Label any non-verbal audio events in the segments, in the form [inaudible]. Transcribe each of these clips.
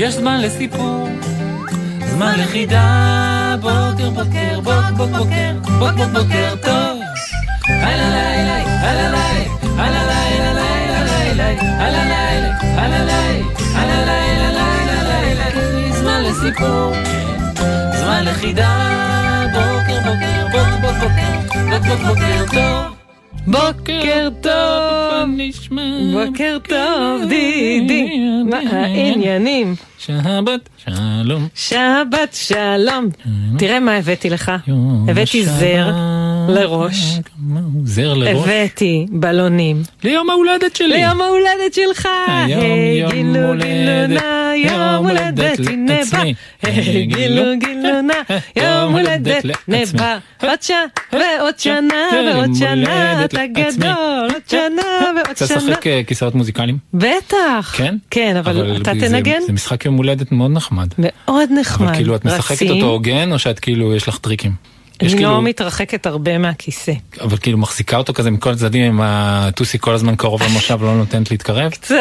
יש זמן לסיפור, זמן לחידה. בוקר, בוקר, בוק, בוק, בוקר, בוק, בוק, בוקר טוב. הלא לילה, הלא לילה, הלא לילה, לילה, לילה, הלא לילה, הלא לילה, הלא לילה, לילה, לילה, זמן לסיפור. זמן לחידה, בוקר בוקר בוק בוק בוקר, בוק בוק בוקר טוב. בוקר טוב. בוקר טוב, דידי, מה העניינים? שבת שלום. שבת שלום. תראה מה הבאתי לך. הבאתי. זר לראש. זר לראש? הבאתי בלונים. ליום ההולדת שלי. ליום ההולדת שלך! היום יום הולדת, יום הולדת. לעצמי. גילו גילונה, יום הולדת לעצמי. נבא. עוד שעה ועוד שנה ועוד שנה, אתה. גדול, עוד שנה ועוד אתה שנה. לשחק אה, כיסאות מוזיקליים? בטח. כן? כן, אבל אתה תנגן? זה משחק יום הולדת מאוד נחמד. מאוד נחמד. אבל כאילו את משחקת רצים. אותו הוגן או שאת כאילו יש לך טריקים? אני כאילו- לא מתרחקת הרבה מהכיסא. אבל כאילו מחזיקה אותו כזה מכל הצדדים עם הטוסי כל הזמן קרוב למושב לא נותנת להתקרב? קצת.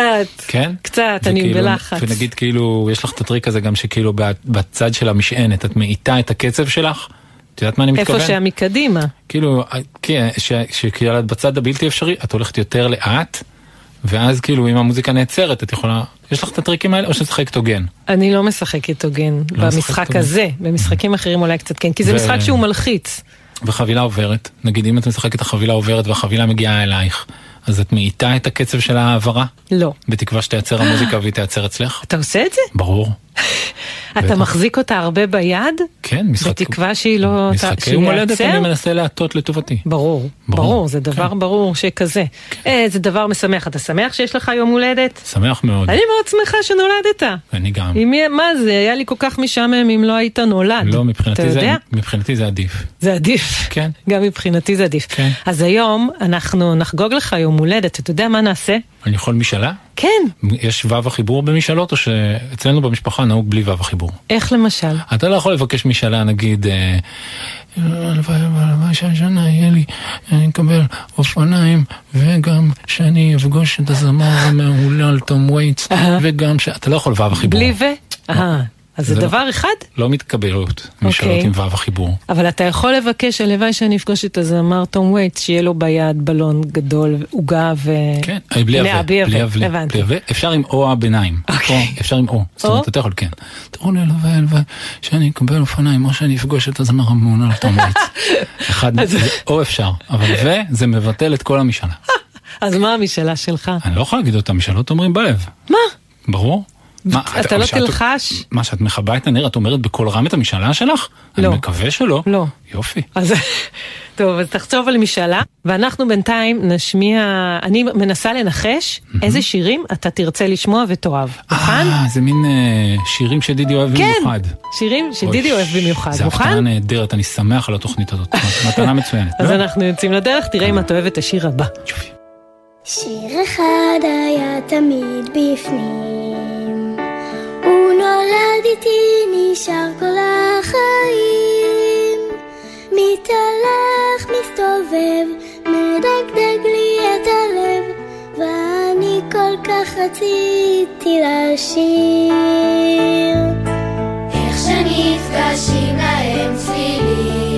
כן? קצת, אני וכאילו- בלחץ. ונגיד כאילו יש לך את הטריק הזה גם שכאילו בצד של המשענת את מאיטה את הקצב שלך. את יודעת מה אני מתכוון? איפה שמקדימה. כאילו כן, ש- שכאילו את בצד הבלתי אפשרי את הולכת יותר לאט. ואז כאילו אם המוזיקה נעצרת את יכולה יש לך את הטריקים האלה או שתשחקת הוגן. אני לא משחקת הוגן לא במשחק. הזה, במשחקים אחרים אולי קצת כן, כי זה ו- משחק שהוא מלחיץ. וחבילה עוברת נגיד אם את משחקת החבילה עוברת והחבילה מגיעה אלייך אז את מאיטה את הקצב של ההעברה לא. בתקווה שתייצר המוזיקה והיא תייצר אצלך. אתה עושה את זה? ברור. אתה. מחזיק אותה הרבה ביד? כן משחק. בתקווה שהיא לא... משחקי יום הולדת אני? מנסה להטות לטובתי. ברור, ברור, כן. זה דבר ברור שכזה. אה, זה דבר משמח. אתה שמח שיש לך יום הולדת? שמח מאוד. אני מאוד שמחה שנולדת. אני גם. מה זה, היה לי כל כך משעמם אם לא היית נולד. לא זה? מבחינתי זה עדיף. זה עדיף. כן. גם מבחינתי זה עדיף. כן. אז היום אנחנו נחגוג לך יום הולדת, אתה יודע מה נעשה? אני יכול משאלה? כן. יש וו החיבור במשאלות או שאצלנו במשפחה נהוג בלי וו החיבור? איך למשל? אתה לא יכול לבקש משאלה נגיד אה, הלוואי שהשנה יהיה לי, אני אקבל אופניים וגם שאני אפגוש את הזמר המהולל תום וייטס וגם שאתה לא יכול וו החיבור. בלי ו? אה, אז זה זה לא- דבר אחד? לא מתקבלות משאלות אוקיי. עם וו החיבור. אבל אתה יכול לבקש, הלוואי שאני אפגוש את הזמר תום וייטס, שיהיה לו ביד בלון גדול, עוגה ו... כן, אה, בלי הווה, בלי הבנתי. בלי הווה, אפשר עם או הביניים, אוקיי. או, אפשר עם או, זאת אומרת או? אתה יכול כן, תראו לי הלוואי הלוואי שאני אקבל אופניים או שאני אפגוש את הזמר המעונן תום וייטס, [laughs] אחד, או אפשר, אבל ו זה מבטל את כל המשאלה, [laughs] אז מה המשאלה שלך? אני לא יכול להגיד אותה, משאלות אומרים בלב, מה? ברור. מה, אתה לא שאת- תלחש? מה שאת מכבה את הנר את אומרת בקול רם את המשאלה שלך? לא. אני מקווה שלא. לא. יופי. אז [laughs] טוב, אז תחשוב על משאלה, ואנחנו בינתיים נשמיע, אני מנסה לנחש איזה שירים אתה תרצה לשמוע ותאהב. מוכן? אה, זה מין אה, שירים שדידי אוהב כן, במיוחד. שירים שדידי אוהב במיוחד. זה הפתעה? נהדרת, אני שמח על התוכנית הזאת. [laughs] מתנה מצוינת. אז לא? אנחנו יוצאים לדרך, תראה אם את השיר הבא. שיר אחד היה תמיד בפנים, נולד איתי, נשאר כל החיים. מתהלך, מסתובב, מדגדג לי את הלב, ואני כל כך רציתי לשיר. איך שנפגשים להם צלילים,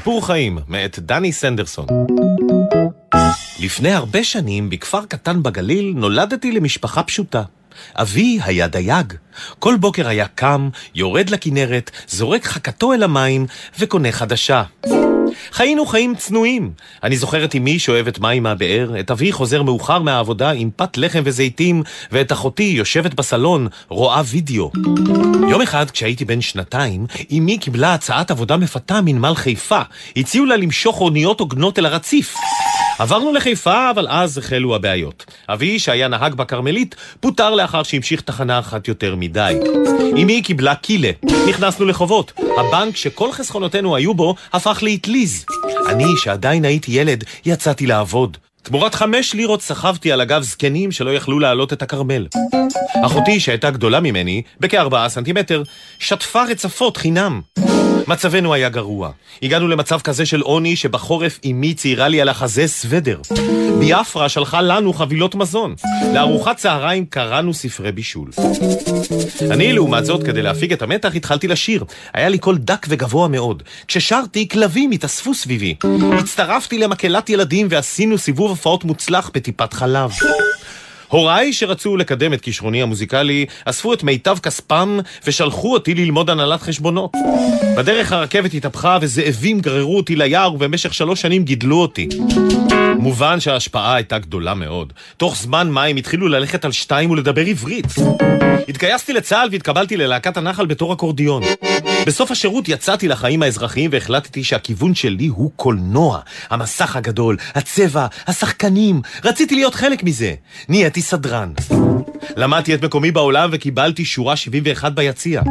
סיפור חיים, מאת דני סנדרסון. לפני הרבה שנים, בכפר קטן בגליל, נולדתי למשפחה פשוטה. אבי היה דייג. כל בוקר היה קם, יורד לכנרת, זורק חכתו אל המים וקונה חדשה. חיינו חיים צנועים. אני זוכר את אמי שואבת מים מהבאר, את אבי חוזר מאוחר מהעבודה עם פת לחם וזיתים, ואת אחותי יושבת בסלון, רואה וידאו. יום אחד, כשהייתי בן שנתיים, אמי קיבלה הצעת עבודה מפתה מנמל חיפה. הציעו לה למשוך אוניות הוגנות אל הרציף. עברנו לחיפה, אבל אז החלו הבעיות. אבי, שהיה נהג בכרמלית, פוטר לאחר שהמשיך תחנה אחת יותר מדי. אמי קיבלה קילה. נכנסנו לחובות. הבנק שכל חסכונותינו היו בו, הפך לאטליז. אני, שעדיין הייתי ילד, יצאתי לעבוד. תמורת חמש לירות סחבתי על הגב זקנים שלא יכלו להעלות את הכרמל. אחותי, שהייתה גדולה ממני, בכארבעה סנטימטר, שטפה רצפות חינם. מצבנו היה גרוע. הגענו למצב כזה של עוני שבחורף אמי ציירה לי על החזה סוודר. ביאפרה שלחה לנו חבילות מזון. לארוחת צהריים קראנו ספרי בישול. אני, לעומת זאת, כדי להפיג את המתח, התחלתי לשיר. היה לי קול דק וגבוה מאוד. כששרתי, כלבים התאספו סביבי. הצטרפתי למקהלת ילדים ועשינו סיבוב הופעות מוצלח בטיפת חלב. הוריי שרצו לקדם את כישרוני המוזיקלי, אספו את מיטב כספם ושלחו אותי ללמוד הנהלת חשבונות. בדרך הרכבת התהפכה וזאבים גררו אותי ליער ובמשך שלוש שנים גידלו אותי. מובן שההשפעה הייתה גדולה מאוד. תוך זמן מה הם התחילו ללכת על שתיים ולדבר עברית. התגייסתי לצה"ל והתקבלתי ללהקת הנחל בתור אקורדיון. בסוף השירות יצאתי לחיים האזרחיים והחלטתי שהכיוון שלי הוא קולנוע. המסך הגדול, הצבע, השחקנים. רציתי להיות חלק מזה. נהייתי סדרן. למדתי את מקומי בעולם וקיבלתי שורה 71 ביציע.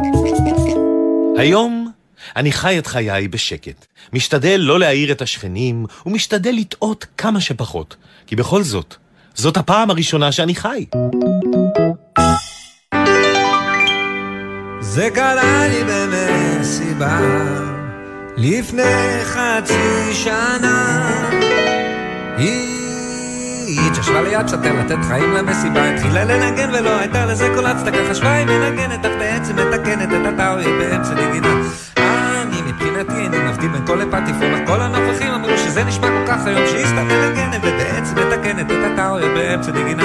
היום אני חי את חיי בשקט. משתדל לא להעיר את השכנים, ומשתדל לטעות כמה שפחות. כי בכל זאת, זאת הפעם הראשונה שאני חי. זה קרה לי במסיבה לפני חצי שנה. היא התיישבה ליד שוטר לתת חיים למסיבה, התחילה לנגן ולא הייתה לזה כל הצדקה, חשבה היא מנגנת, אך בעצם מתקנת את הטאווי באמצע נגינה. אני מבחינתי איני מבדיל בין כל הפטיפון, כל הנוכחים אמרו שזה נשמע כל כך היום שהיא סתם מנגנת ובעצם מתקנת את הטאווי באמצע נגינה.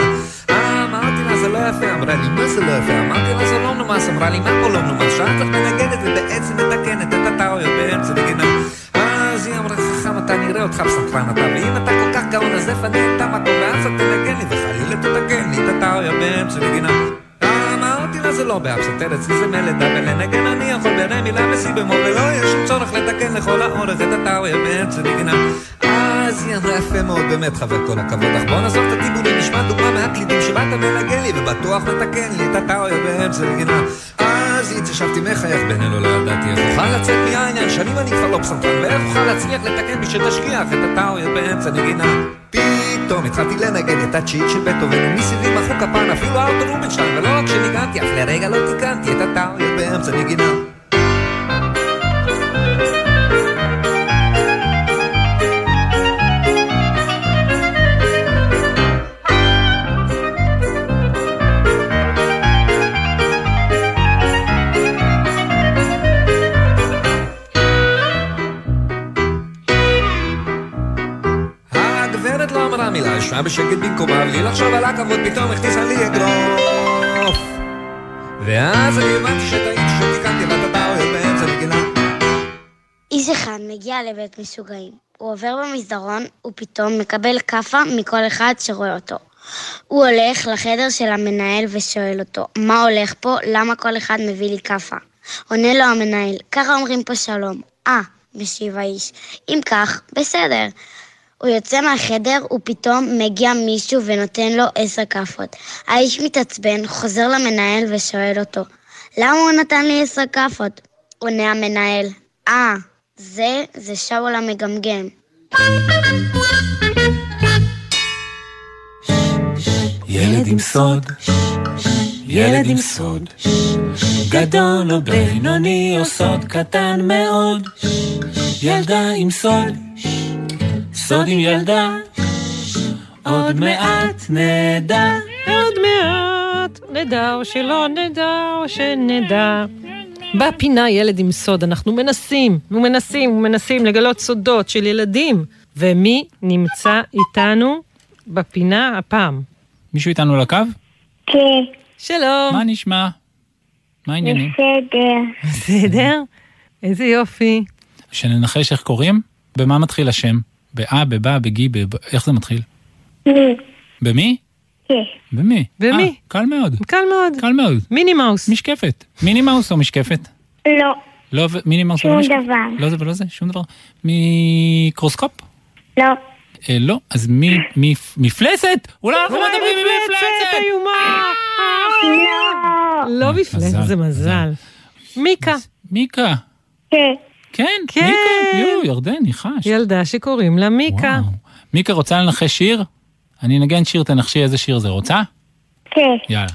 אמרתי לה זה לא יפה, אמרה לי מה זה לא יפה? אמרתי לה זה לא מנומס, אמרה לי מה פה לא מנומס? שאת לך מנגנת ובעצם מתקנת את הטאווי באמצע נגינה. אז היא אמרה חכם אתה נראה אותך בסנטרן אתה ואם אתה כל כך גאון אז לפני את המקום ואז אתה תנגן לי וחלילה תתקן לי את הטאויה באמצע נגינה אמרתי לה זה לא באפסטר אצלי זה מלדה ולנגן אני יכול בעיני מילה מסי במור ולא יהיה שום צורך לתקן לכל האורך את הטאויה באמצע נגינה אמרה יפה מאוד באמת חבר כל הכבוד אך בוא נעזוב את הטיבולים נשמע דוגמה מהקלידים שבאת מנגן לי ובטוח מתקן לי את הטאויה באמצע נגינה אז התיישבתי מחייך בינינו לא ידעתי איך אוכל לצאת מהעניין. שנים אני כבר לא פסנתרן ואיך אוכל להצליח לתקן בשביל תשכיח את הטאויה באמצע נגינה פתאום התחלתי לנגן את הצ'יט של בטהובן ומסביבי מחאו כפיים אפילו ארתור רובינשטיין ולא רק שניגנתי אף לרגע לא תיקנתי את הטאויה באמצע נגינה ישבה בשקט במקומה, בלי לחשוב על הכבוד, פתאום הכניסה לי אגרוף. ואז אני הבנתי שטעיתי שתיקנתי וטטה אוהב באמצע נגינה. איש אחד מגיע לבית משוגעים. הוא עובר במסדרון, ופתאום מקבל כאפה מכל אחד שרואה אותו. הוא הולך לחדר של המנהל ושואל אותו, מה הולך פה? למה כל אחד מביא לי כאפה? עונה לו המנהל, ככה אומרים פה שלום. אה, משיב האיש, אם כך, בסדר. הוא יוצא מהחדר ופתאום מגיע מישהו ונותן לו עשר כאפות. האיש מתעצבן, חוזר למנהל ושואל אותו, למה הוא נתן לי עשר כאפות? עונה המנהל, אה, זה, זה שאול המגמגם. ילד עם סוד, ילד עם סוד, גדול או בינוני או סוד קטן מאוד, ילדה עם סוד, סוד עם ילדה, עוד מעט נדע. עוד מעט נדע או שלא נדע או שנדע. בפינה ילד עם סוד, אנחנו מנסים ומנסים ומנסים לגלות סודות של ילדים. ומי נמצא איתנו בפינה הפעם? מישהו איתנו לקו? כן, שלום. מה נשמע? מה העניינים? בסדר. בסדר? איזה יופי. שננחש איך קוראים? במה מתחיל השם? באה, בבא, בגי, בב... איך זה מתחיל? מי? במי? כן. במי? במי? אה, קל מאוד. קל מאוד. קל מאוד. מיני מאוס. משקפת. מיני מאוס או משקפת? לא, לא, ו- מיני מאוס שום? דבר. לא זה ולא זה, שום דבר. מיקרוסקופ? לא. אה, לא, אז מי, מי, מפלצת? אולי אנחנו מדברים עם מפלצת! איומה! לא. לא מפלצת, מזל, זה מזל. מיקה, מיקה. כן. כן, כן. מיקה, יואו, ירדן, ניחש. ילדה שקוראים לה מיקה. וואו. מיקה רוצה לנחש שיר? אני אנגן שיר, תנחשי איזה שיר זה, רוצה? כן. יאללה.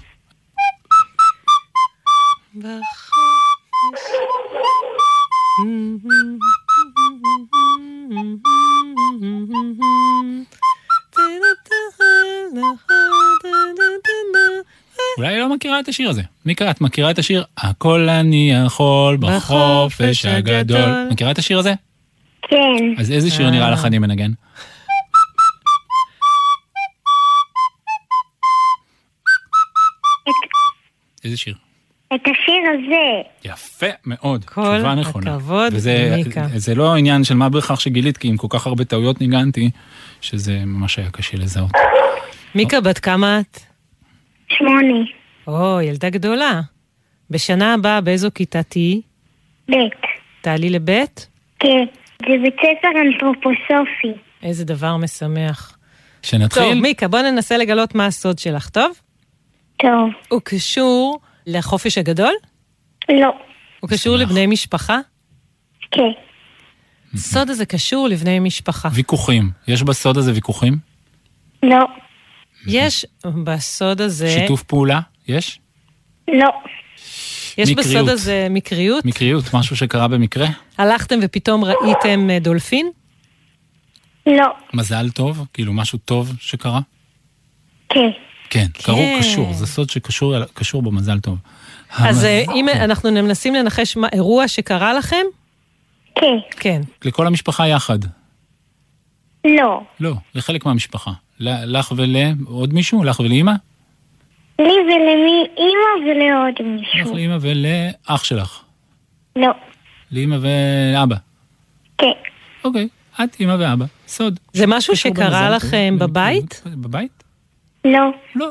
אולי היא לא מכירה את השיר הזה. מיקה, את מכירה את השיר הכל אני יכול בחופש הגדול? מכירה את השיר הזה? כן. אז איזה שיר נראה לך אני מנגן? איזה שיר? את השיר הזה. יפה מאוד, כל תשובה נכונה. הכבוד, וזה מיקה. זה לא עניין של מה בכך שגילית, כי עם כל כך הרבה טעויות ניגנתי, שזה ממש היה קשה לזהות. מיקה, בת כמה את? שמונה. או, ילדה גדולה. בשנה הבאה באיזו כיתה תהיי? ב'. תעלי לבית? כן. זה בית ספר אנתרופוסופי. איזה דבר משמח. טוב, שנתחיל? מיקה, בוא ננסה לגלות מה הסוד שלך, טוב? טוב. הוא קשור לחופש הגדול? לא. הוא קשור לבני משפחה? כן. הסוד הזה קשור לבני משפחה. ויכוחים. יש בסוד הזה ויכוחים? לא. יש בסוד הזה... שיתוף פעולה? יש? לא. יש מקריות. בסוד הזה מקריות? מקריות? משהו שקרה במקרה? הלכתם ופתאום ראיתם אה, דולפין? לא. מזל טוב? כאילו משהו טוב שקרה? כן. כן, קרו כן. קשור, זה סוד שקשור במזל טוב. אז אה, המזל- אם אנחנו מנסים לנחש מה אירוע שקרה לכם? כן. כן. לכל המשפחה יחד. לא. לא, לחלק מהמשפחה. לך ולעוד מישהו? לך ולאימא? לי ולמי אימא ולעוד לך מישהו. לאימא ולאח שלך. לא. לאימא ולאבא. כן. אוקיי, את אימא ואבא, סוד. זה משהו שקרה לכם בבית? בבית? לא. לא.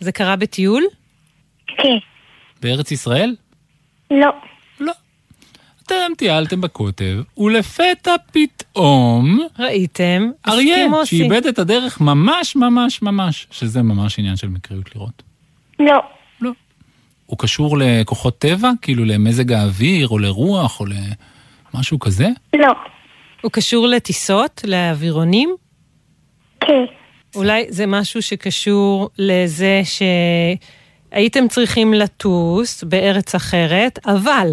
זה קרה בטיול? כן. בארץ ישראל? לא. לא. אתם טיילתם בקוטב, ולפתע פתאום ראיתם? אריה. שאיבד את הדרך ממש ממש ממש, שזה ממש עניין של מקריות לראות. לא. הוא קשור לכוחות טבע? כאילו למזג האוויר, או לרוח, או למשהו כזה? לא. הוא קשור לטיסות, לאווירונים? כן. אולי זה משהו שקשור לזה שהייתם צריכים לטוס בארץ אחרת, אבל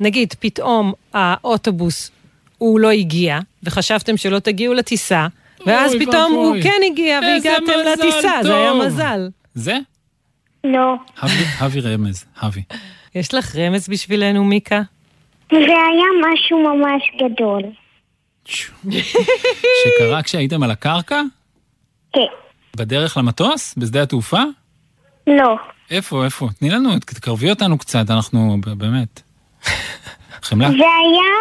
נגיד פתאום האוטובוס הוא לא הגיע, וחשבתם שלא תגיעו לטיסה, ואז אוי פתאום הוא ואבוי. כן הגיע והגעתם לטיסה, זה היה טוב. מזל. זה? לא. הבי, הבי רמז, הבי. יש לך רמז בשבילנו, מיקה? זה היה משהו ממש גדול. [laughs] שקרה כשהייתם על הקרקע? כן. בדרך למטוס? בשדה התעופה? לא. איפה, איפה? תני לנו, תקרבי אותנו קצת, אנחנו באמת. חמלה? זה היה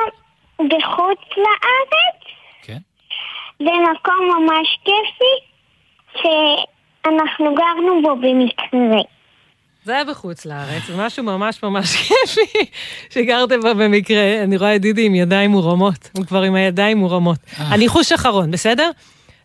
בחוץ לארץ, כן. במקום ממש כיפי, שאנחנו גרנו בו במקרה. זה היה בחוץ לארץ, זה משהו ממש ממש [laughs] כיפי שגרתם בה במקרה. אני רואה את דידי עם ידיים מורמות, הוא כבר עם הידיים מורמות. אה. אני חוש אחרון, בסדר?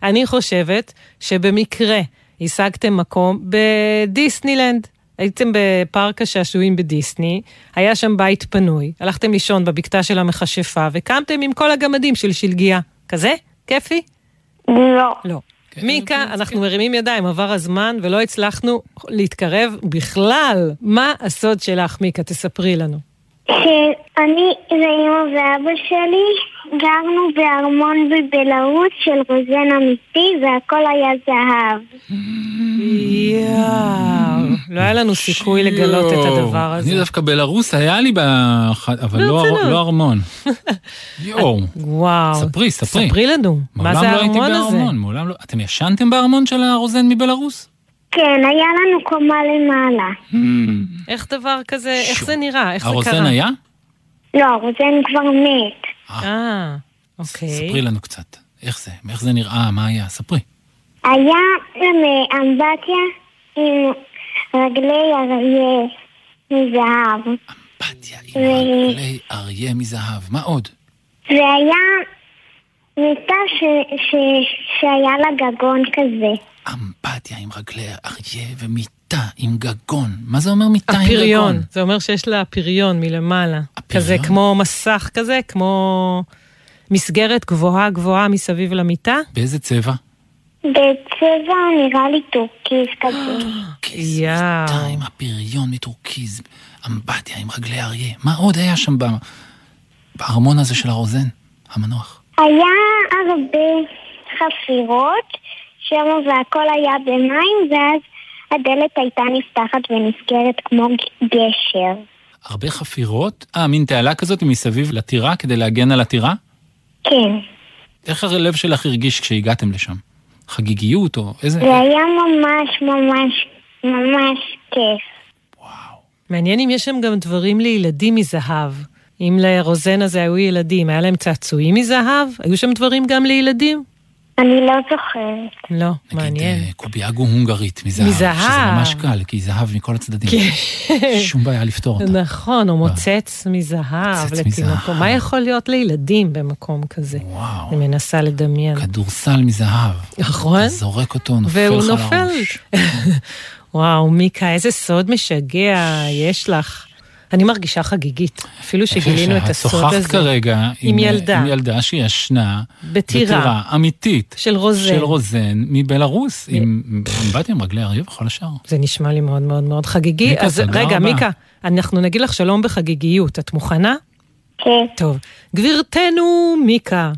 אני חושבת שבמקרה השגתם מקום בדיסנילנד. הייתם בפארק השעשועים בדיסני, היה שם בית פנוי, הלכתם לישון בבקתה של המכשפה וקמתם עם כל הגמדים של שלגיה. כזה? כיפי? לא. לא. מיקה, אנחנו מרימים ידיים, עבר הזמן ולא הצלחנו להתקרב בכלל. מה הסוד שלך, מיקה? תספרי לנו. שאני ואימא ואבא שלי גרנו בארמון בבלרוס של רוזן אמיתי והכל היה זהב. יואו, לא היה לנו סיכוי לגלות את הדבר הזה. אני דווקא בלרוס היה לי באחד, אבל לא. לא ארמון. [laughs] יואו. וואו. ספרי, ספרי. ספרי לנו, מה זה מעולם לא הייתי הארמון הזה? בארמון, מעולם לא... אתם ישנתם בארמון של הרוזן מבלרוס? כן, היה לנו קומה למעלה. איך דבר כזה, איך זה נראה? איך זה קרה? הרוזן היה? לא, רוזן כבר מת. אה, אוקיי. ספרי לנו קצת. איך זה? איך זה נראה? מה היה? ספרי. היה אה, אמבטיה עם רגלי אריה מזהב. אמבטיה עם רגלי אריה מזהב. מה עוד? והיה מיטה. שהיה לה גגון כזה. אמבטיה עם רגלי אריה ומיטה עם גגון. מה זה אומר מיטה עם גגון? הפריון, זה אומר שיש לה אפריון מלמעלה. כזה כמו מסך כזה, כמו מסגרת גבוהה גבוהה מסביב למיטה. באיזה צבע? בצבע נראה לי טורקיז כזה. מיטה עם אפריון מטורקיז. אמבטיה עם רגלי אריה. מה עוד היה שם בארמון הזה של הרוזן? המנוח. היה הרבה חפירות, שם והכל היה במים, ואז הדלת הייתה נפתחת ונסגרת כמו גשר. הרבה חפירות? אה, מין תעלה כזאת מסביב לטירה כדי להגן על הטירה? כן. איך הלב שלך הרגיש כשהגעתם לשם? חגיגיות או איזה... זה היה ממש ממש ממש כיף. מעניין אם יש שם גם דברים לילדים מזהב. אם לרוזן הזה היו ילדים, היה להם צעצועים מזהב? היו שם דברים גם לילדים? אני לא זוכרת. לא, מעניין. אה, קוביאגו הונגרית מזהב. מזהב. שזה ממש קל, כי זהב מכל הצדדים. כן. שום בעיה לפתור אותה. נכון, או מוצץ מזהב מוצץ לתינוקו. מזהב. מה יכול להיות לילדים במקום כזה? וואו. אני מנסה לדמיין. כדורסל מזהב. נכון. אתה זורק אותו, נופל והוא לך נופל. לראש. [laughs] וואו, מיקה, איזה סוד משגע יש לך. אני מרגישה חגיגית, אפילו שגילינו את הסוד שוחחת הזה. כרגע עם ילדה. עם ילדה שישנה בטירה. אמיתית. של רוזן. של רוזן מבלארוס, עם אמבטיה עם רגלי אריה וכל השאר. זה נשמע לי מאוד מאוד מאוד חגיגי. מיקה, אז רגע, רבה. מיקה, אנחנו נגיד לך שלום בחגיגיות. את מוכנה? כן. טוב. גבירתנו מיקה,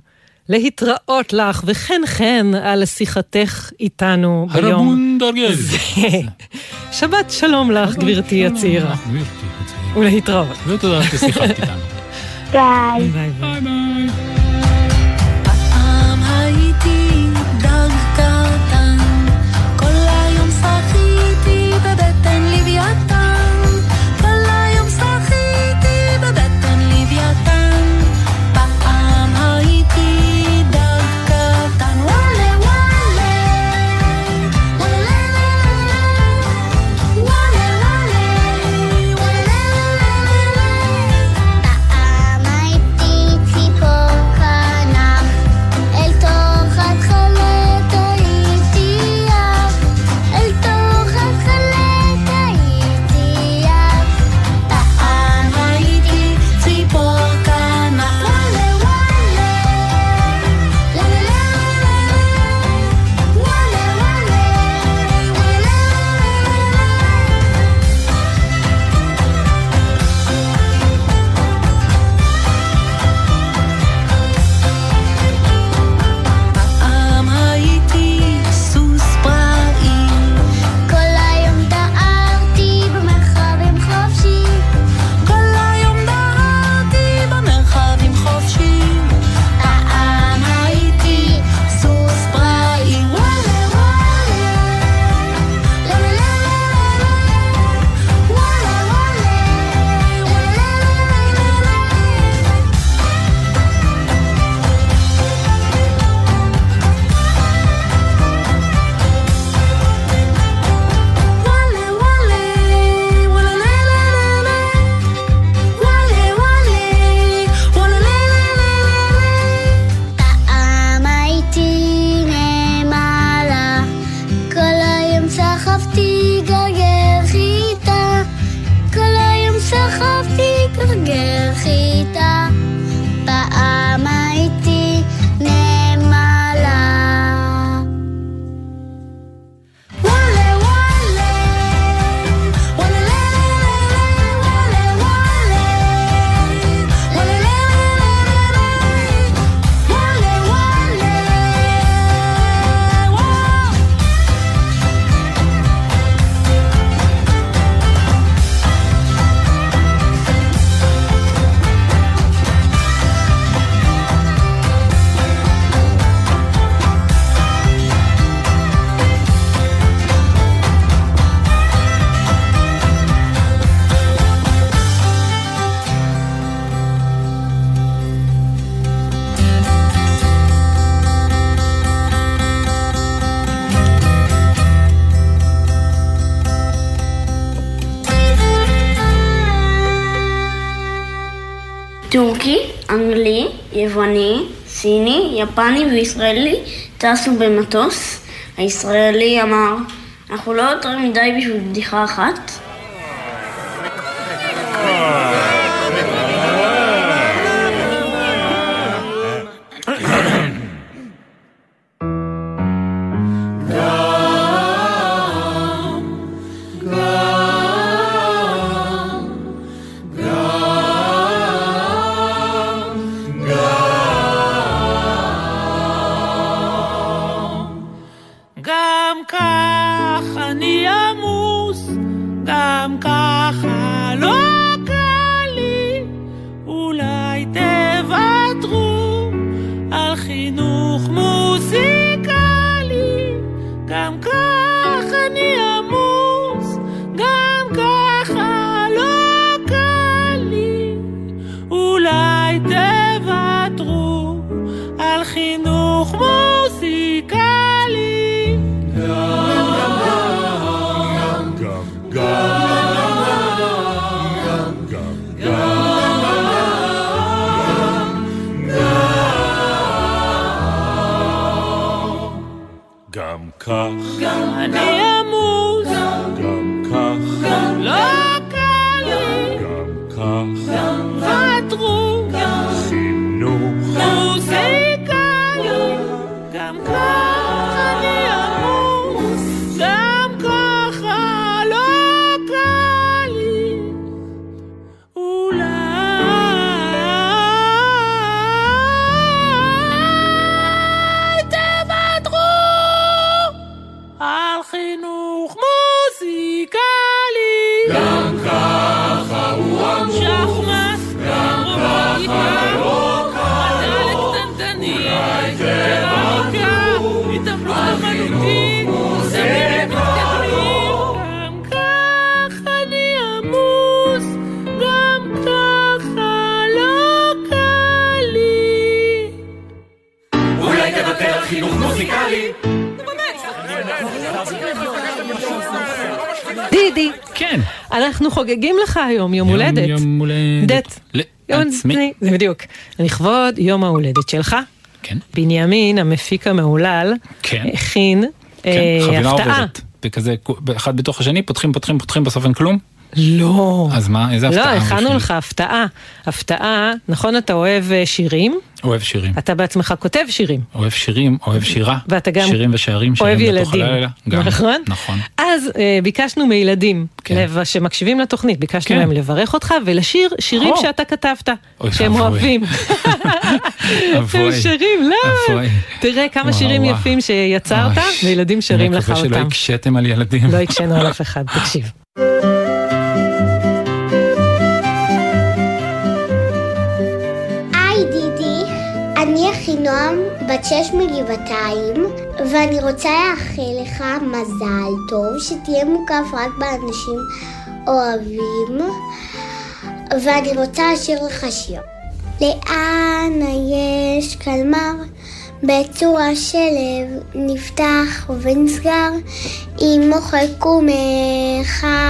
להתראות לך, וכן כן על שיחתך איתנו ביום הרבון דרגל. זה. [laughs] שבת שלום לך, גברתי הצעירה. גברתי הצעירה. ולהתראות. ותודה ששיחקת איתנו. ביי. ביי ביי. טורקי, אנגלי, יווני, סיני, יפני וישראלי טסו במטוס. הישראלי אמר, אנחנו לא יותר מדי בשביל בדיחה אחת. גם כך, אני עמוס, גם כך, לא קל לי, גם כך, ותרו, אנחנו חוגגים לך היום יום הולדת. יום הולדת. לעצמי. זה בדיוק. לכבוד יום ההולדת שלך, כן. בנימין, המפיק המהולל, כן. הכין כן, אה, חבילה הפתעה. עובדת. וכזה, אחד בתוך השני, פותחים, פותחים, פותחים, בסוף אין כלום? לא. אז מה, איזה הפתעה? לא, הכנו? לך הפתעה. הפתעה, נכון אתה אוהב אה, שירים? אוהב שירים. אתה בעצמך כותב שירים. אוהב שירים, אוהב שירה. ואתה גם שירים ושערים, אוהב שירים בתוך ילדים. הלילה. גם. נכון? נכון. אז אה, ביקשנו מילדים, כן. לב- שמקשיבים לתוכנית, ביקשנו כן. מהם לברך אותך ולשיר שירים הו. שאתה כתבת, אוי שהם ואבוי. אוהבים. הם [laughs] אבוי. שרים, לא. אבוי. תראה כמה שירים. יפים שיצרת. וילדים שרים לך אני מקווה שלא אותם. הקשיתם על ילדים. לא הקשינו על אף אחד, תקשיב. [laughs] בת שש מגבעתיים, ואני רוצה לאחל לך מזל טוב, שתהיה מוקף רק באנשים אוהבים, ואני רוצה לשיר לך שיר. לאן יש קלמר? בצורה של לב נפתח ונסגר, עם מוחק ומחדד,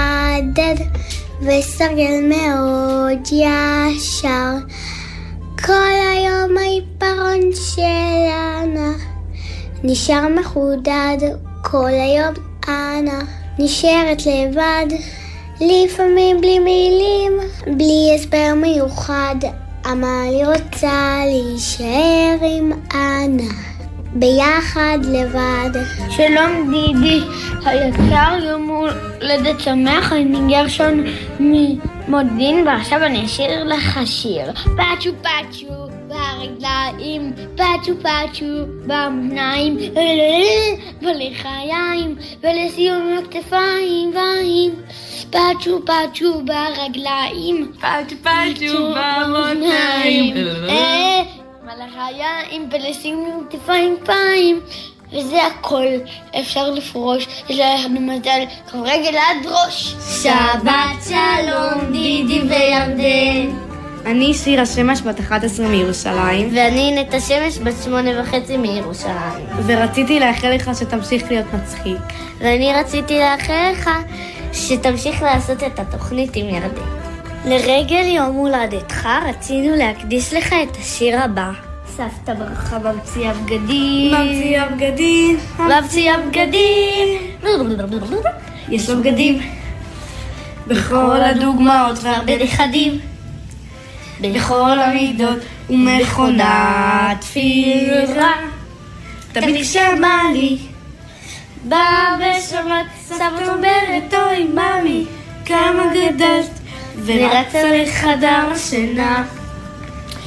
וסרגל מאוד ישר. כל היום העיפרון של אנה נשאר מחודד, כל היום אנה נשארת לבד, לפעמים בלי מילים, בלי הסבר מיוחד, אמר לי רוצה להישאר עם אנה, ביחד לבד. שלום דידי היקר, יום הולדת שמח, אני גרשון ממודיעין, ועכשיו אני אשאיר לך שיר. פאצ'ו פאצ'ו ברגליים, פאצ'ו פאצ'ו במותניים, ולחיים, ולסיום הכתפיים, ויים. פאצ'ו פאצ'ו ברגליים, פאצ'ו פאצ'ו במותניים, אה, ולחיים, ולסיום הכתפיים, פיים. וזה הכל, אפשר לפרוש, יש לנו מזל, כמו רגל עד ראש. שבת שלום, דידי וירדן. אני שירה שמש, בת 11 מירושלים, ואני נטע שמש, בת שמונה וחצי מירושלים. ורציתי לאחל לך שתמשיך להיות מצחיק. ואני רציתי לאחל לך שתמשיך לעשות את התוכנית עם ירדן. לרגל יום הולדתך רצינו להקדיש לך את השיר הבא. סבתא ברכה ממציאה בגדים. ממציאה בגדים. ממציאה בגדים. יש לו בגדים. בכל הדוגמאות והרבה נכדים. בכל המידות ומכונת תפירה. תמיד כשבא לי, בא בשבת, סבתא אומרת, אוי ממי, כמה גדלת, ורצה לחדר השינה.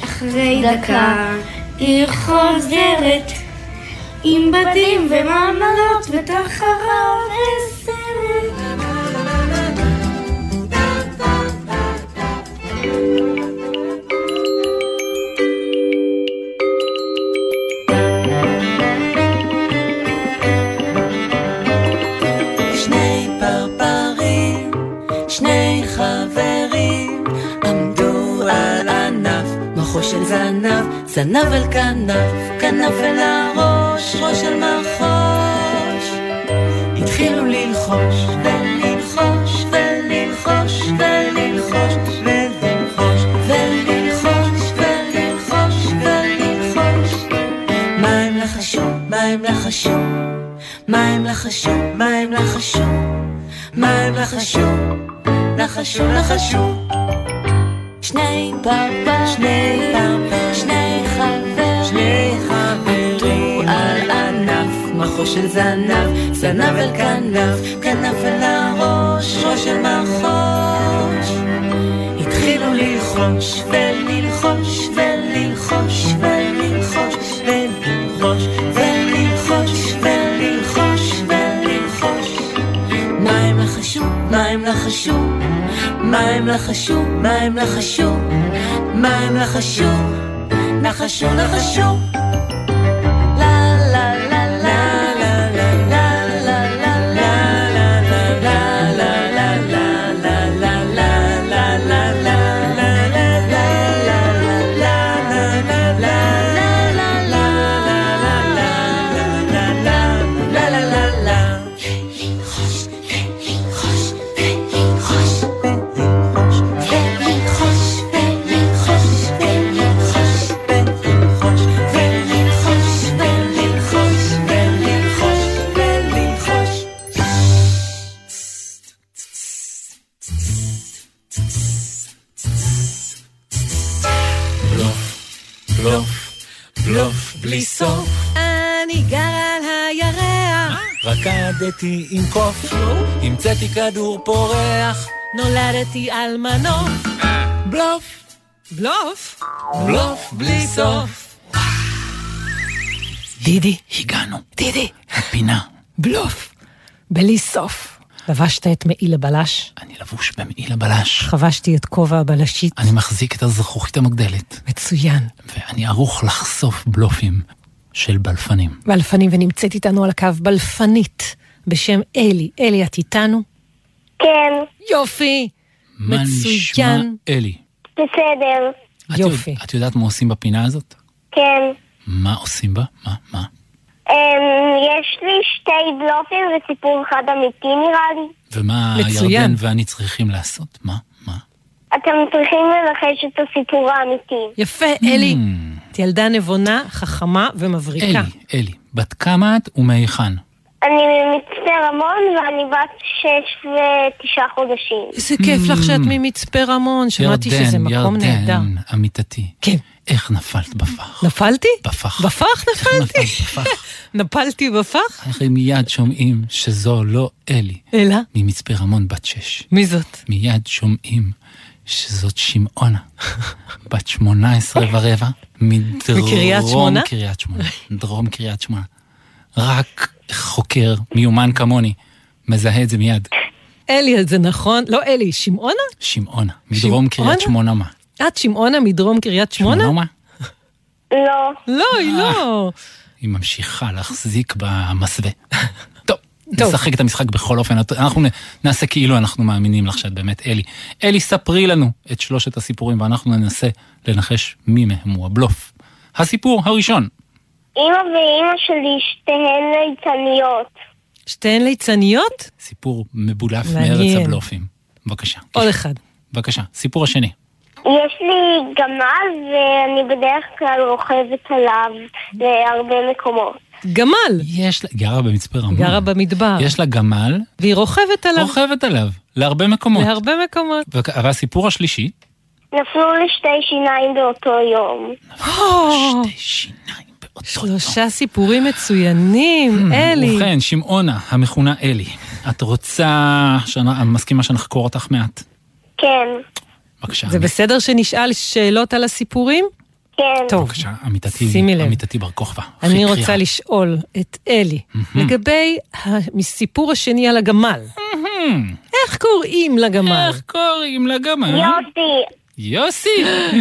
אחרי דקה היא חוזרת, עם בתים ומעמלות ותחרה וסרט. של זנב, זנב אל כנף, כנף אל הראש, ראש אל מחוש. התחילו ללחוש, וללחוש, וללחוש, וללחוש, וללחוש, וללחוש, וללחוש? מה הם לחשו? מה הם לחשו? מה הם לחשו? לחשו, לחשו. שני פרפר, שני מחו של זנב, זנב אל כנף, כנף אל הראש, ראש אל מחוש. התחילו ללחוש, וללחוש, וללחוש, וללחוש, וללחוש, וללחוש, וללחוש, וללחוש. מה הם לחשו? מה הם לחשו? מה הם לחשו? מה הם לחשו? מה הם לחשו? נחשו, נחשו. בלוף, בלוף בלי סוף. אני גר על הירח. רקדתי עם קוף, המצאתי כדור פורח. נולדתי על מנוף. בלוף, בלוף? בלוף בלי סוף. דידי. הגענו. דידי. הפינה. בלוף. בלי סוף. לבשת את מעיל הבלש. אני לבוש במעיל הבלש. חבשתי את כובע הבלשית. אני מחזיק את הזכוכית המגדלת. מצוין. ואני ערוך לחשוף בלופים של בלפנים. בלפנים, ונמצאת איתנו על הקו בלפנית בשם אלי. אלי, את איתנו? כן, יופי. מה נשמע, מצוין. אלי? בסדר. את יופי. יודע- את יודעת מה עושים בפינה הזאת? כן. מה עושים בה? מה? מה? אמ, יש לי שתי בלופים וסיפור אחד אמיתי נראה לי. ומה מצוין. ירדן ואני צריכים לעשות? מה? מה? אתם צריכים לנחש את הסיפור האמיתי. יפה, אלי. את ילדה נבונה, חכמה ומבריקה. אלי, אלי, בת כמה את ומהיכן? אני ממצפה רמון ואני בת שש ותשעה חודשים. איזה כיף לך שאת ממצפה רמון, שמעתי ירדן, שזה מקום נהדר. ירדן, עמיתתי. כן. איך נפלת בפח? נפלתי? בפח. בפח נפלתי? בפח? [laughs] נפלתי בפח? איך מיד שומעים שזו לא אלי. אלא? ממצפה רמון בת שש. מי זאת? מיד שומעים שזאת שמעונה, [laughs] בת שמונה עשרה ורבע, מדרום שמונה? קריית שמונה. דרום קריית שמונה. רק חוקר מיומן כמוני מזהה את זה מיד. אלי, זה נכון? לא אלי, שמעונה? שמעונה, מדרום? קריית שמונה מה? את שמעונה מדרום קריית שמונה? מה? לא. לא, היא לא. היא ממשיכה להחזיק במסווה. [laughs] טוב, טוב. נשחק את המשחק בכל אופן, אנחנו נעשה כאילו אנחנו מאמינים לך שאת באמת אלי. אלי, ספרי לנו את שלושת הסיפורים ואנחנו ננסה לנחש מי מהם הוא הבלוף. הסיפור הראשון, אמא ואמא שלי שתיהן ליצניות. שתיהן ליצניות? סיפור מבולף מעניין. מארץ הבלופים. בבקשה. עוד אחד. בבקשה, סיפור השני. יש לי גמל ואני בדרך כלל רוכבת עליו להרבה מקומות. גמל. יש לה, גרה במצפה רמון. גרה במדבר. יש לה גמל. והיא רוכבת עליו. רוכבת עליו, להרבה מקומות. להרבה מקומות. ו- אבל הסיפור השלישי, נפלו לי שתי שיניים באותו יום. שתי שיניים באותו שלושה סיפורים מצוינים, אלי. ובכן, שמעונה, המכונה אלי, את רוצה, שאני מסכימה שנחקור אותך מעט? כן, בבקשה. זה בסדר שנשאל שאלות על הסיפורים? כן. טוב, בבקשה, עמיתתי, שימי לב. עמיתתי בר כוכבא. אני רוצה קריאה. לשאול את אלי, לגבי הסיפור השני על הגמל. איך קוראים לגמל? איך קוראים לגמל? יוסי. יוסי!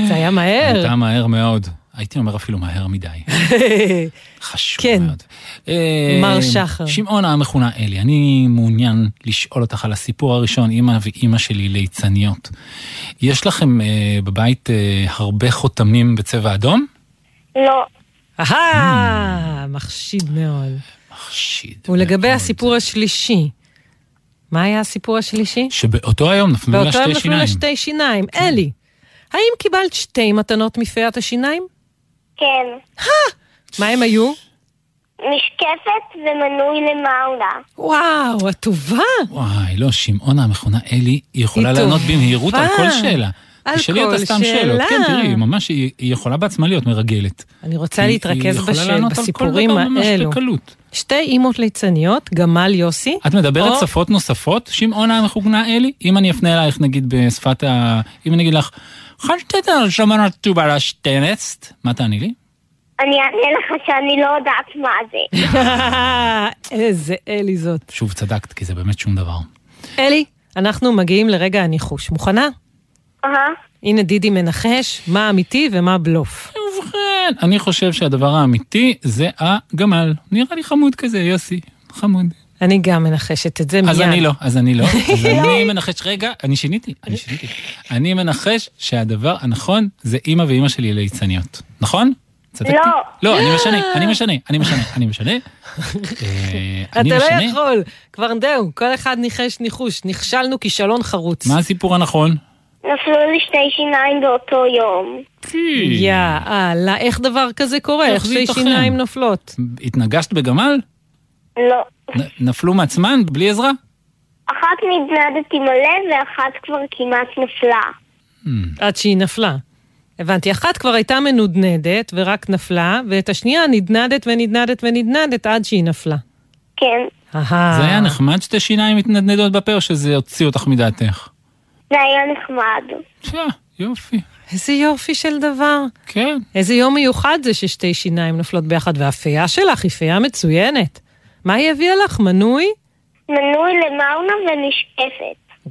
זה היה מהר. הייתה מהר מאוד. הייתי אומר אפילו מהר מדי. [laughs] חשוב כן. מאוד. אה, מר שחר. שמעונה המכונה אלי, אני מעוניין לשאול אותך על הסיפור הראשון, אמא ואימא שלי ליצניות. יש לכם אה, בבית אה, הרבה חותמים בצבע אדום? לא. אהה, מחשיד מאוד. מחשיד. ולגבי הסיפור השלישי, מה היה הסיפור השלישי? שבאותו היום נפלו לה באותו יום שתי נפלו שיניים. לה שתי שיניים. אלי, האם קיבלת שתי מתנות מפיית השיניים? כן. מה הם היו? משקפת ומנוי למאונה. וואו, את טובה. וואי, לא, שמעונה המכונה אלי, היא יכולה היא לענות טובה. במהירות על כל שאלה. על כל סתם שאלות. שאלה. כן, תראי, היא ממש, היא היא יכולה בעצמה להיות מרגלת. אני רוצה היא- להתרכז היא בש- בסיפורים האלו. בקלות. שתי אימות ליצניות, גמל יוסי. את מדברת או- שפות נוספות, שמעונה המכונה אלי? אם אני אפנה אלייך נגיד בשפת ה... אם אני אגיד לך, חשתת על שמנת טובה לשטנסט, מה תעני לי? אני אענה לך שאני לא יודעת מה זה. [laughs] איזה אלי זאת. שוב צדקת, כי זה באמת שום דבר. אלי, אנחנו מגיעים לרגע הניחוש. מוכנה? אהה. הנה דידי מנחש מה אמיתי ומה בלוף. ובכן, אני חושב שהדבר האמיתי זה הגמל. נראה לי חמוד כזה, יוסי. חמוד. אני גם מנחשת את זה מיד. אז אני לא, אז אני לא. [laughs] אז אני מנחש, רגע, אני שיניתי, אני שיניתי. אני מנחש שהדבר הנכון זה אימא ואימא שלי ליצניות. נכון? צדקתי? לא. לא, אני משנה, אני משנה, אני משנה, אני משנה. אה, [laughs] אתה אני לא. יכול, כבר זהו, כל אחד ניחש ניחוש, נכשלנו כישלון חרוץ. מה הסיפור הנכון? נפלו לי שתי שיניים באותו יום. יאללה, איך דבר כזה קורה? איך שתי? שיניים נופלות? התנגשת בגמל? לא. נ- נפלו מעצמן בלי עזרה? אחת נדנדתי מלא ואחת כבר כמעט נפלה. עד שהיא נפלה. הבנתי, אחת כבר הייתה מנודנדת ורק נפלה, ואת השנייה נדנדת ונדנדת ונדנדת עד שהיא נפלה. כן. אהה. זה היה נחמד שתי שיניים מתנדנדות בפה, או שזה הוציא אותך מדעתך? זה היה נחמד. יופי. איזה יופי של דבר. כן. איזה יום מיוחד זה ששתי שיניים נופלות ביחד, והפייה שלך היא פייה מצוינת. מה היא הביאה לך? מנוי? מנוי למאונה ומשקפת.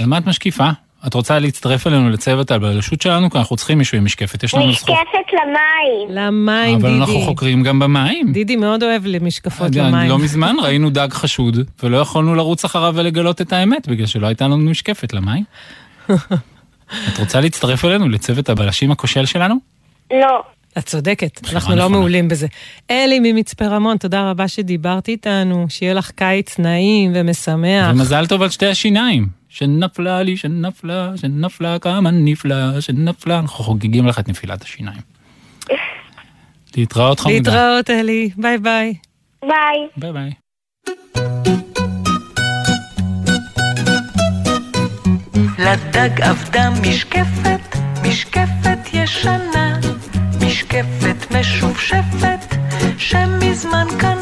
על מה את משקיפה? את רוצה להצטרף אלינו לצוות הבלשות שלנו? כי אנחנו צריכים מישהו עם משקפת. יש לנו זכות. משקפת למים. למים, אבל דידי. אנחנו חוקרים גם במים. דידי מאוד אוהב למשקפות אני- למים. לא מזמן ראינו דג חשוד, ולא יכולנו לרוץ אחריו ולגלות את האמת, בגלל שלא הייתה לנו משקפת למים. [laughs] את רוצה להצטרף אלינו לצוות הבלשים הכושל שלנו? לא. את צודקת, אנחנו לא מעולים בזה. אלי ממצפה רמון, תודה רבה שדיברת איתנו, שיהיה לך קיץ נעים ומשמח. ומזל טוב על שתי השיניים. שנפלה לי, שנפלה, שנפלה, כמה נפלא, שנפלה. אנחנו חוגגים לך את נפילת השיניים. להתראות חמודה. להתראות, אלי, ביי ביי. ביי. ביי ביי. לדג עבדה משקפת, משקפת ישנה, משופשפת, שמזמן קנה,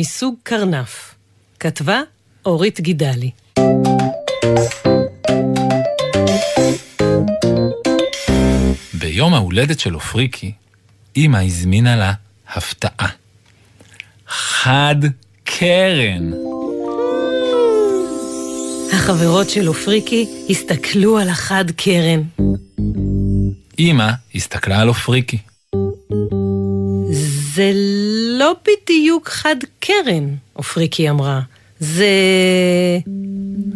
מסוג קרנף. כתבה אורית גידלי. ביום ההולדת של אופריקי, אמא הזמינה לה הפתעה. חד קרן. החברות של אופריקי הסתכלו על החד קרן. אמא הסתכלה על אופריקי. זה לא בדיוק חד קרן, אופריקי אמרה. זה...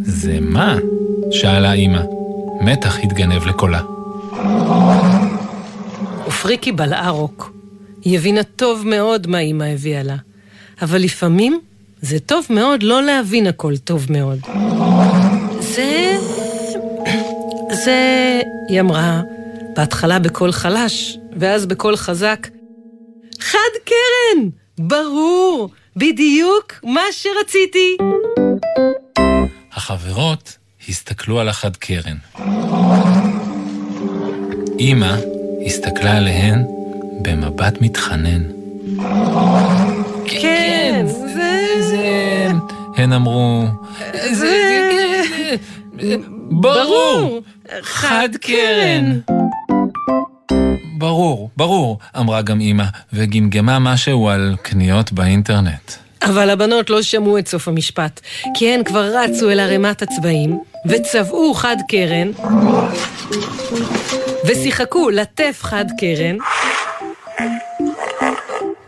זה מה? שאלה אמא. מתח התגנב לקולה. אופריקי בלעה רוק. היא הבינה טוב מאוד מה אמא הביאה לה. אבל לפעמים זה טוב מאוד לא להבין הכל טוב מאוד. זה... זה... היא אמרה, בהתחלה בקול חלש, ואז בקול חזק. חד קרן! ברור! בדיוק מה שרציתי! החברות הסתכלו על החד קרן. אמא הסתכלה עליהן במבט מתחנן. כן, זה... זה... הן אמרו... זה... ברור! חד קרן! ברור, ברור, אמרה גם אמא, וגמגמה משהו על קניות באינטרנט. אבל הבנות לא שמעו את סוף המשפט, כי הן כבר רצו אל ערימת הצבעים, וצבעו חד קרן, ושיחקו לטף חד קרן,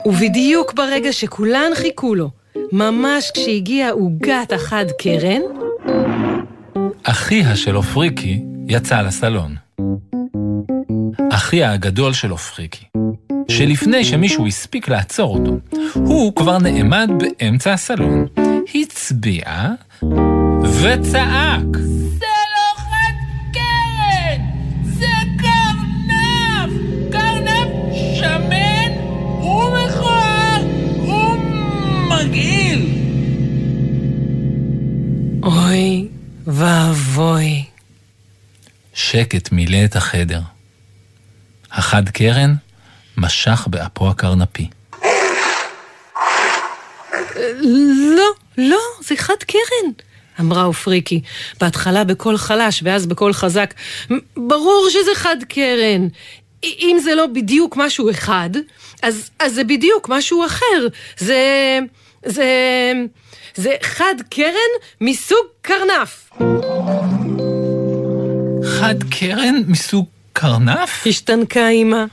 ובדיוק ברגע שכולן חיכו לו, ממש כשהגיעה עוגת החד קרן, אחיה של אופריקי יצא לסלון. אחיה הגדול של אופריקי, שלפני שמישהו הספיק לעצור אותו, הוא כבר נעמד באמצע הסלון, הצביע וצעק. זה לא חד קרן! זה קרנף! קרנף שמן ומכוער ומגעיל! אוי ואבוי. שקט מילא את החדר. החד קרן משך באפו הקרנפי. לא, לא, זה חד קרן, אמרה אופריקי, בהתחלה בקול חלש ואז בקול חזק. ברור שזה חד קרן. אם זה לא בדיוק משהו אחד, אז, אז זה בדיוק משהו אחר. זה... זה... זה חד קרן מסוג קרנף. חד קרן מסוג קרנף? השתנקה אמא.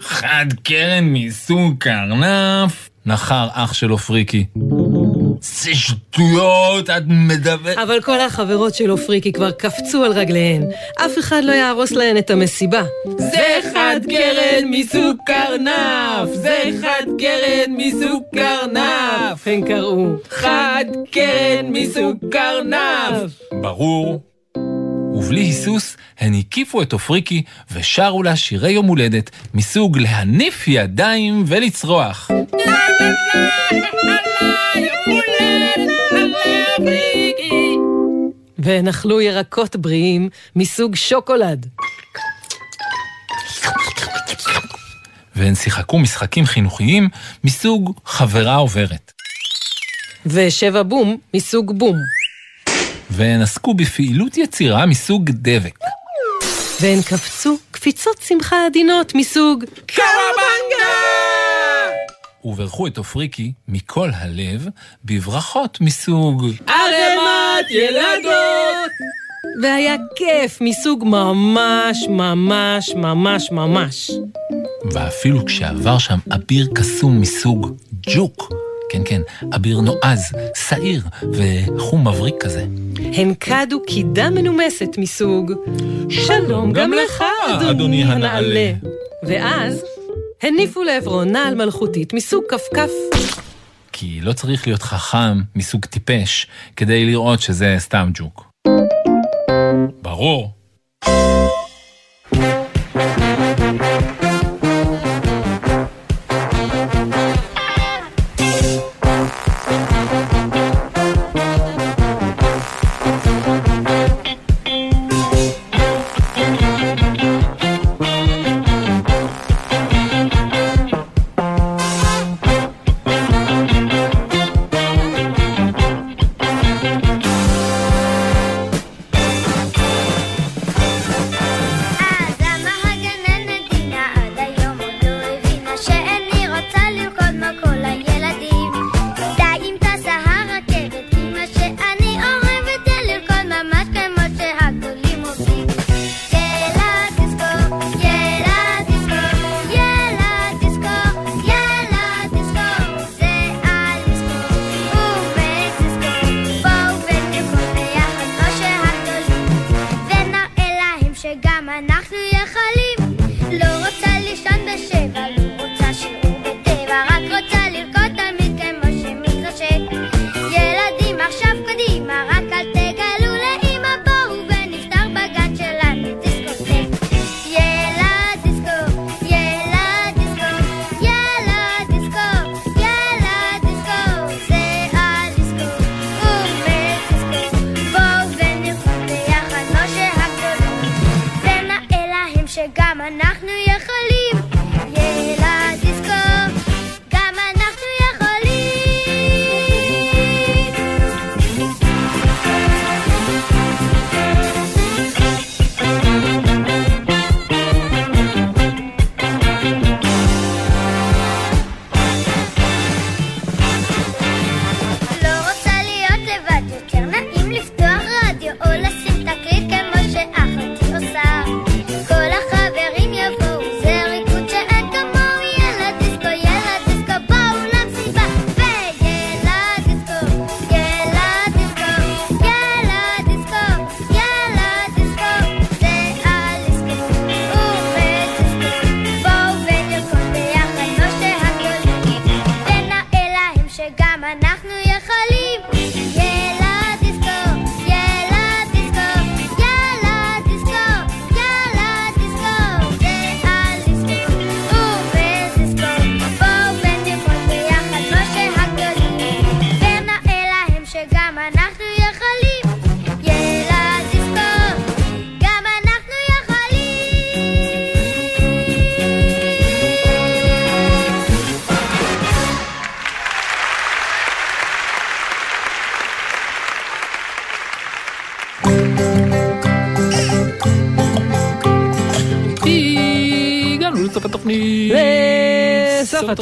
חד קרן מסוג קרנף? נחר אח של אופריקי. זה שטויות, את מדברת... אבל כל החברות של אופריקי כבר קפצו על רגליהן. אף אחד לא יהרוס להן את המסיבה. זה חד קרן מסוג קרנף! זה חד קרן מסוג קרנף! הן קראו. חד קרן מסוג קרנף! ברור. ובלי היסוס הן הקיפו את אופריקי ושרו לה שירי יום הולדת מסוג להניף ידיים ולצרוח. והן אכלו ירקות בריאים מסוג שוקולד. והן שיחקו משחקים חינוכיים מסוג חברה עוברת. ושבע בום מסוג בום. והן עסקו בפעילות יצירה מסוג דבק. והן קפצו קפיצות שמחה עדינות מסוג קרבנגה! וברכו את אופריקי מכל הלב בברכות מסוג ערמת ילדות! והיה כיף מסוג ממש ממש ממש ממש. ואפילו כשעבר שם אביר קסום מסוג ג'וק, כן כן, אביר נועז, שעיר וחום מבריק כזה. הן קדו קידה מנומסת מסוג שלום גם לך, אדוני הנעלה. ואז הניפו לעברו נעל מלכותית מסוג כפכף. כי לא צריך להיות חכם מסוג טיפש כדי לראות שזה סתם ג'וק. ברור. לסוף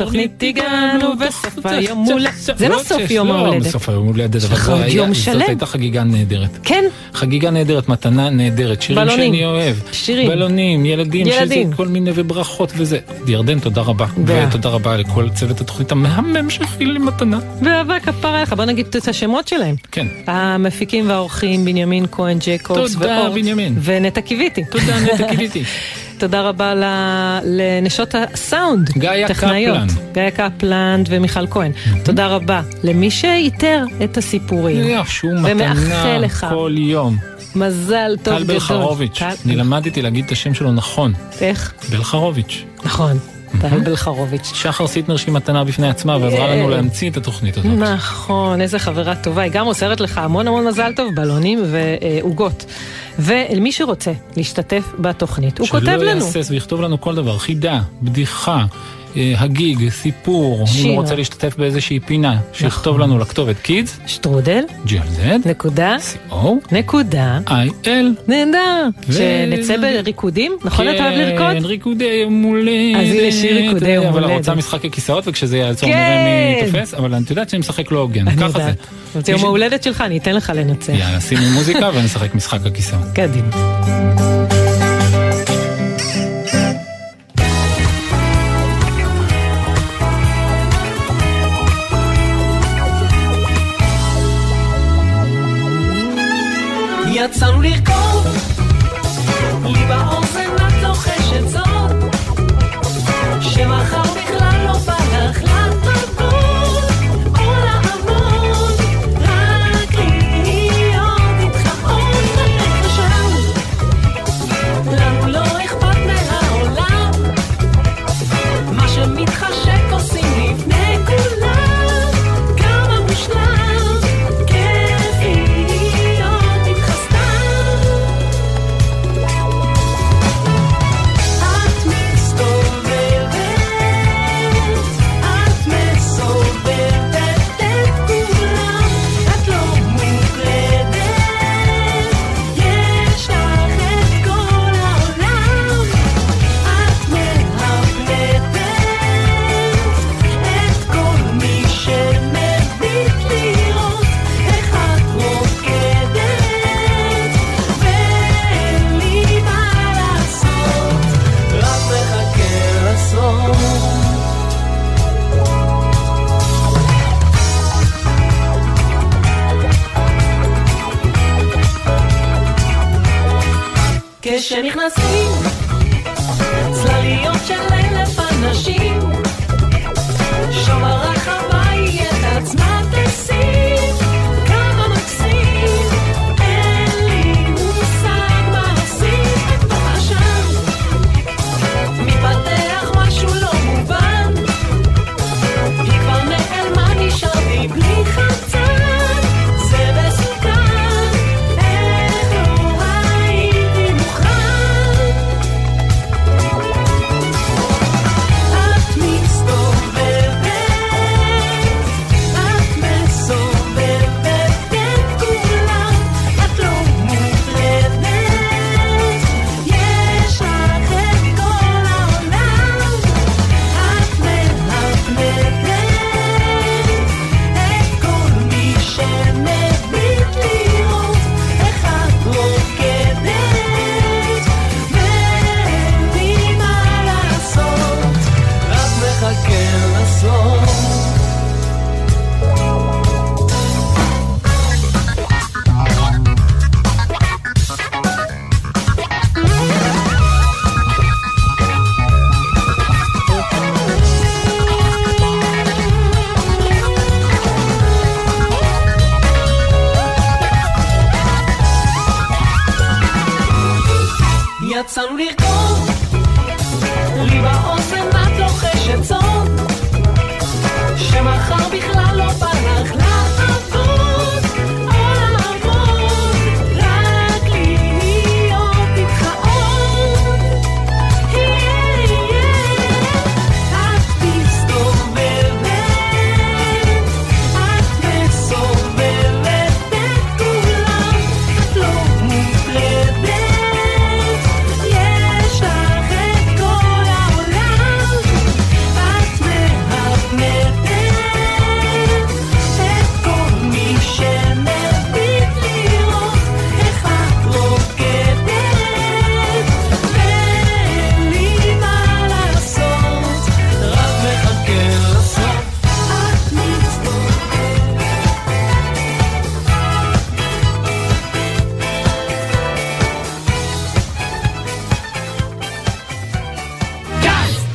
לסוף התוכנית הגענו בסוף היום הולדת. זה לא סוף יום לא, ההולדת. בסוף היום הולדת, אבל זאת. הייתה חגיגה נהדרת. כן. חגיגה נהדרת, מתנה נהדרת, שירים. שאני אוהב. שירים. בלונים, ילדים, ילדים. שזה כל מיני וברכות וזה. ירדן, תודה רבה. ותודה רבה לכל צוות התוכנית המהמם שהכין לי מתנה. ואהבה כפרה לך, בוא נגיד את השמות שלהם. כן. המפיקים והאורחים בנימין כהן ג'קובס תודה. בנימין. ונטע קיוויתי. תודה, נטע קיוויתי. [laughs] תודה רבה לנשות הסאונד. גאיה. קפלן. גאיה קפלן ומיכל כהן. תודה רבה למי שאיתר את הסיפורים. שהוא מתנה לך כל יום. מזל טוב טל גדול. בלחרוביץ'. טל- אני למדתי להגיד את השם שלו נכון. איך? בלחרוביץ'. נכון. טל בלחרוביץ'. שחר סיטנר שהיא מתנה בפני עצמה ועזרה לנו להמציא את התוכנית הזאת. נכון, איזה חברה טובה. היא גם מוסרת לך המון המון מזל טוב, בלונים ועוגות. ולמי שרוצה להשתתף בתוכנית, הוא כותב שלא לנו. יהסס ויכתוב לנו כל דבר, חידה, בדיחה, הגיג, סיפור, אם שיר. נכון. הוא רוצה להשתתף באיזושהי פינה, שיכתוב לנו לכתובת קידס, שטרודל, GLZ, נקודה, או, נקודה, IL, נהדר. ו- שנצא בריקודים, נכון אתה אוהב לרקוד? כן, ריקודי יום הולדת. אז הנה שיר ריקודי יום אבל הולדת. רוצה משחק הכיסאות וכשזה יעצור כן. נראה מי תופס, אבל את יודעת שאני משחק לא הוגן, ככה זה. יודעת. זה יום ההולדת שלך, אני אתן לך לנצח. יאללה, שימי מוזיקה ונשחק משחק הכיסאות. קדימה. יצאנו לרקוד, לי באוזן